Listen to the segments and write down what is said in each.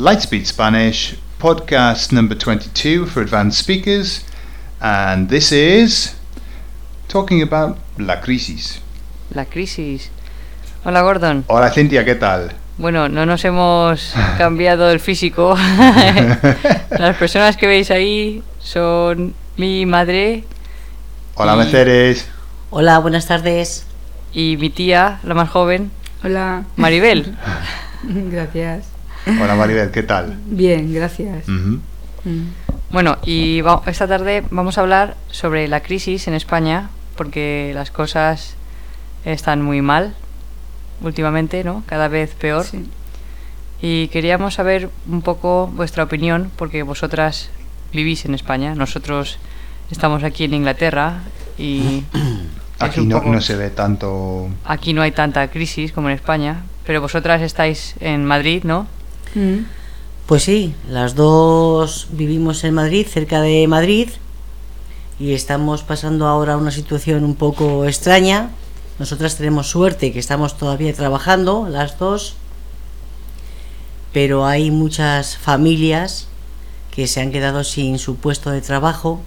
Lightspeed Spanish, podcast number 22 for advanced speakers, and this is talking about la crisis. La crisis. Hola Gordon. Hola Cintia, ¿qué tal? Bueno, no nos hemos cambiado el físico. Las personas que veis ahí son mi madre Hola Y- Mercedes. Hola, buenas tardes. y mi tía, la más joven, Hola. Maribel. Gracias. Hola Maribel, ¿qué tal? Bien, gracias. Mm. Bueno, y va- esta tarde vamos a hablar sobre la crisis en España, porque las cosas están muy mal últimamente, ¿no? Cada vez peor. Sí. Y queríamos saber un poco vuestra opinión, porque vosotras vivís en España, nosotros estamos aquí en Inglaterra y Aquí no, poco- no se ve tanto... aquí no hay tanta crisis como en España, pero vosotras estáis en Madrid, ¿no? Mm. Pues sí, las dos vivimos en Madrid, cerca de Madrid, y estamos pasando ahora una situación un poco extraña. Nosotras tenemos suerte que estamos todavía trabajando, las dos, pero hay muchas familias que se han quedado sin su puesto de trabajo,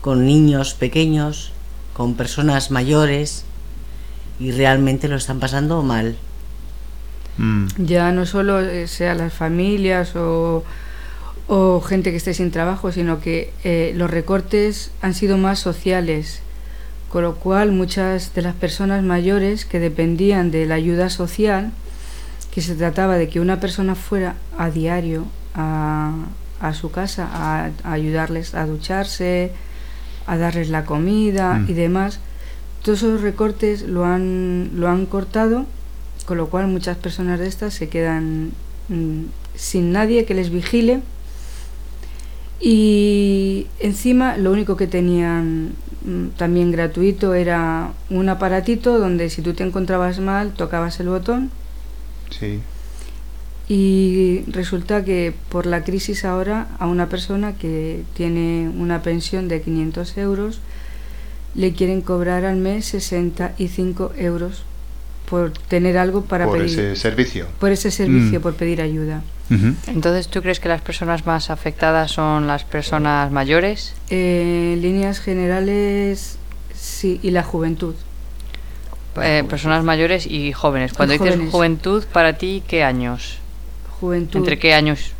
con niños pequeños, con personas mayores, y realmente lo están pasando mal. Mm, Ya no solo eh, sea las familias o, o gente que esté sin trabajo, sino que eh, los recortes han sido más sociales, con lo cual muchas de las personas mayores que dependían de la ayuda social, que se trataba de que una persona fuera a diario a, a su casa a, a ayudarles a ducharse, a darles la comida Mm. y demás, todos esos recortes lo han, lo han cortado, con lo cual muchas personas de estas se quedan mm, sin nadie que les vigile y encima lo único que tenían mm, también gratuito era un aparatito donde si tú te encontrabas mal tocabas el botón sí. y resulta que por la crisis ahora a una persona que tiene una pensión de 500 euros le quieren cobrar al mes 65 euros por tener algo para Por pedir ese servicio. por ese servicio, Mm. por pedir ayuda. Entonces, ¿tú crees que las personas más afectadas son las personas mayores? Eh, en líneas generales, sí, y la juventud. Eh, personas mayores y jóvenes. Cuando Y dices juventud, para ti, ¿qué años? Juventud. ¿Entre qué años?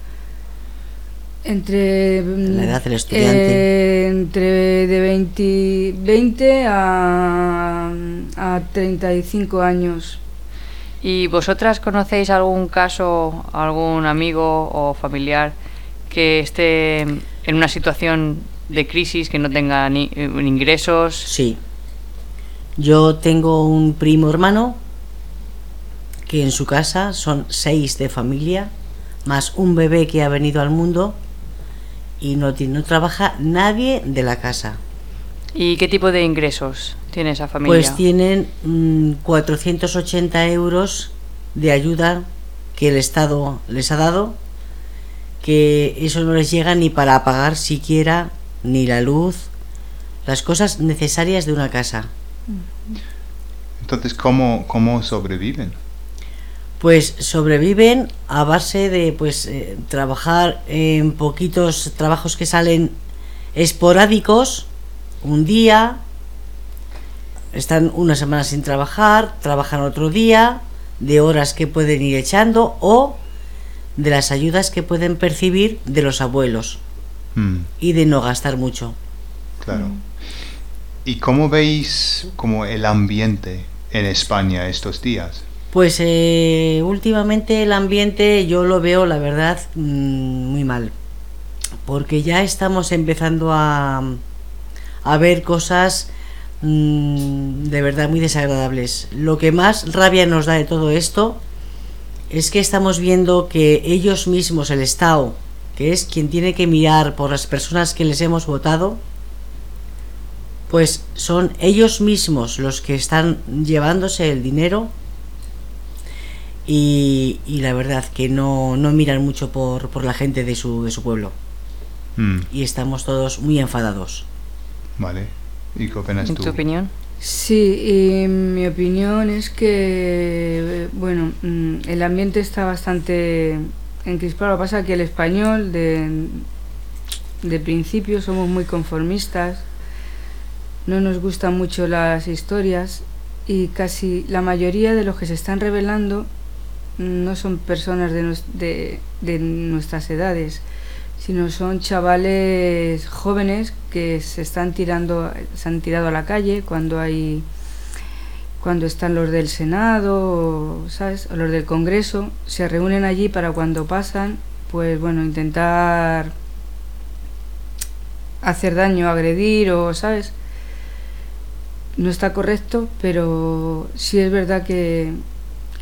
Entre. mm, La edad del estudiante. eh, entre de 20, 20 a, a 35 años. ¿Y vosotras conocéis algún caso, algún amigo o familiar que esté en una situación de crisis, que no tenga ni eh, ingresos? Sí. Yo tengo un primo hermano que en su casa son seis de familia, más un bebé que ha venido al mundo y no, no trabaja nadie de la casa. ¿Y qué tipo de ingresos tiene esa familia? Pues tienen mm, 480 euros de ayuda que el Estado les ha dado, que eso no les llega ni para pagar siquiera ni la luz, las cosas necesarias de una casa. Entonces, ¿cómo, ¿cómo sobreviven? Pues sobreviven a base de pues eh, trabajar en poquitos trabajos que salen esporádicos, un día, están una semana sin trabajar, trabajan otro día, de horas que pueden ir echando o de las ayudas que pueden percibir de los abuelos Mm, y de no gastar mucho. claro. ¿Y cómo veis como el ambiente en España estos días? Pues eh, últimamente el ambiente yo lo veo, la verdad, mm, muy mal. Porque ya estamos empezando a, ver cosas mm, de verdad muy desagradables. Lo que más rabia nos da de todo esto es que estamos viendo que ellos mismos, el Estado, que es quien tiene que mirar por las personas que les hemos votado, pues son ellos mismos los que están llevándose el dinero y, y la verdad que no, no miran mucho por, por la gente de su, de su pueblo Mm, y estamos todos muy enfadados. vale. ¿Y qué opinas ¿En tú? tu opinión? Sí, y mi opinión es que, bueno, mm, el ambiente está bastante encrispado. Lo que pasa es que el español de, de principio somos muy conformistas, no nos gustan mucho las historias y casi la mayoría de los que se están revelando no son personas de, de, de nuestras edades, sino son chavales jóvenes que se están tirando, se han tirado a la calle cuando hay cuando están los del Senado, ¿sabes? O los del Congreso, se reúnen allí para cuando pasan, pues bueno, intentar hacer daño, agredir o, ¿sabes? No está correcto, pero sí es verdad que,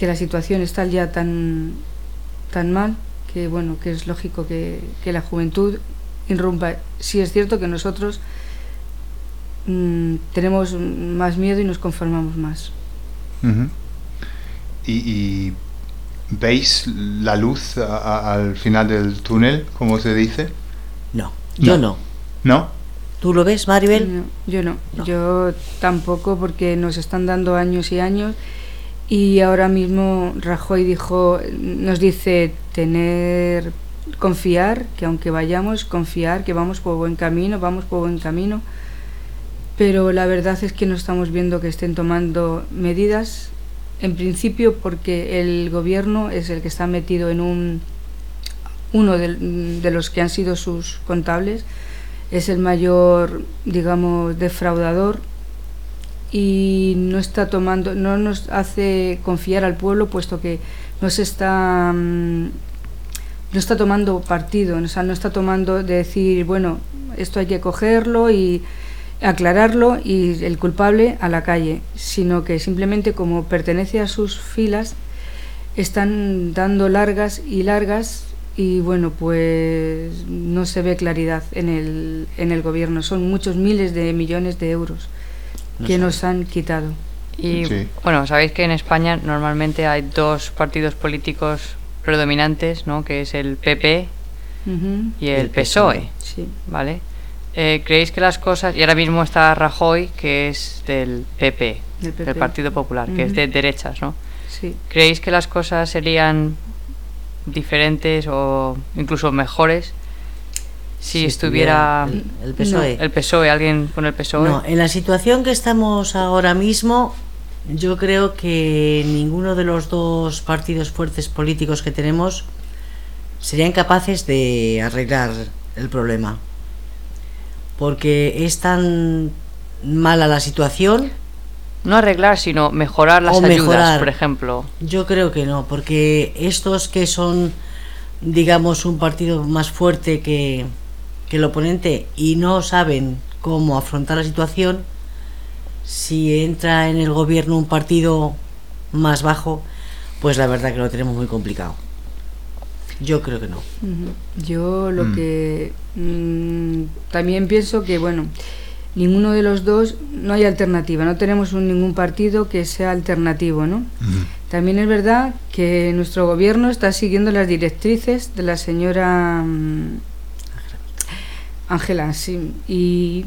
que la situación está ya tan, tan mal que, bueno, que es lógico que, que la juventud irrumpa. Sí es cierto que nosotros mm, tenemos más miedo y nos conformamos más. Y, y veis la luz a- a- al final del túnel, como se dice? No, yo No. no. ¿No? ¿Tú lo ves, Maribel? No, yo no. No. yo tampoco porque nos están dando años y años y ahora mismo Rajoy dijo, nos dice tener, confiar, que aunque vayamos, confiar, que vamos por buen camino, vamos por buen camino, pero la verdad es que no estamos viendo que estén tomando medidas, en principio porque el gobierno es el que está metido en un, uno de, de los que han sido sus contables, es el mayor, digamos, defraudador y no está tomando, no nos hace confiar al pueblo puesto que no se está mm, no está tomando partido, o sea, no está tomando de decir, bueno, esto hay que cogerlo y aclararlo y el culpable a la calle, sino que simplemente como pertenece a sus filas están dando largas y largas y bueno, pues no se ve claridad en el, en el gobierno. Son muchos miles de millones de euros Que nos han quitado. Y Sí. bueno, sabéis que en España normalmente hay dos partidos políticos predominantes, ¿no? Que es el PP y el, El PSOE, Sí. ¿vale? Eh, ¿Creéis que las cosas... Y ahora mismo está Rajoy, que es del PP, Del. Partido Popular, que es de derechas, ¿no? Sí. ¿Creéis que las cosas serían diferentes o incluso mejores si, estuviera el, el PSOE. el PSOE, alguien con el PSOE? No, en la situación que estamos ahora mismo, yo creo que ninguno de los dos partidos fuertes políticos que tenemos serían capaces de arreglar el problema. Porque es tan mala la situación, No arreglar, sino mejorar las ayudas, mejorar. por ejemplo. yo creo que no, porque estos que son, digamos, un partido más fuerte que, que el oponente y no saben cómo afrontar la situación, si entra en el gobierno un partido más bajo, pues la verdad que lo tenemos muy complicado. Yo creo que no. Yo lo Mm. que mm, también pienso que, bueno, ninguno de los dos, no hay alternativa, no tenemos un- ningún partido que sea alternativo, ¿no? También es verdad que nuestro gobierno está siguiendo las directrices de la señora mm, Angela, sí, y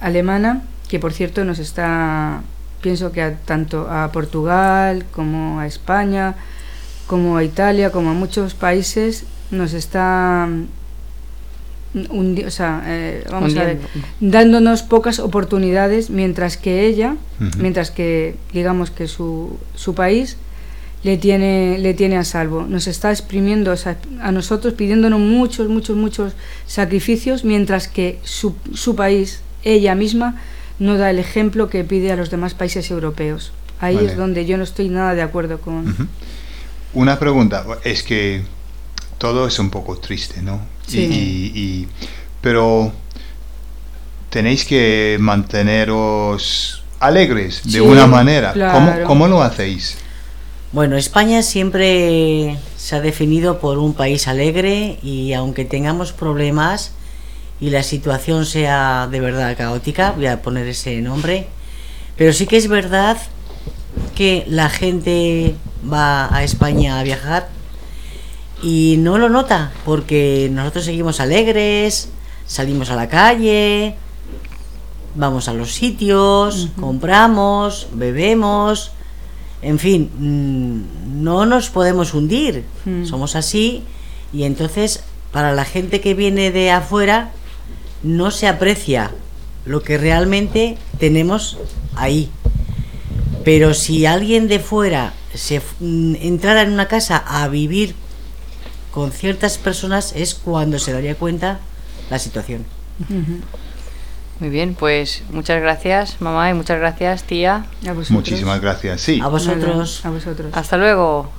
alemana, que por cierto nos está, pienso que a, tanto a Portugal como a España, como a Italia, como a muchos países, nos está mm, hundi- o sea, eh, vamos a ver, dándonos pocas oportunidades, mientras que ella, mientras que digamos que su, su país le tiene, le tiene a salvo. Nos está exprimiendo o sea, a nosotros, pidiéndonos muchos, muchos, muchos sacrificios, mientras que su, su país, ella misma, no da el ejemplo que pide a los demás países europeos. Ahí Vale. es donde yo no estoy nada de acuerdo con... Una pregunta, es que todo es un poco triste, ¿no? Sí. y- y- pero tenéis que manteneros alegres de Sí, una manera. ¿Cómo, claro. cómo lo hacéis? Bueno, España siempre se ha definido por un país alegre y aunque tengamos problemas y la situación sea de verdad caótica, voy a poner ese nombre, pero sí que es verdad que la gente va a España a viajar y no lo nota porque nosotros seguimos alegres, salimos a la calle, vamos a los sitios, compramos, bebemos, en fin, mm, no nos podemos hundir, Mm. somos así Y entonces, para la gente que viene de afuera, no se aprecia lo que realmente tenemos ahí. Pero si alguien de fuera se mm, entrara en una casa a vivir con ciertas personas es cuando se daría cuenta la situación. Muy bien, pues muchas gracias, mamá, y muchas gracias, tía. A vosotros. Muchísimas gracias. Sí. A vosotros. A vosotros. Hasta luego.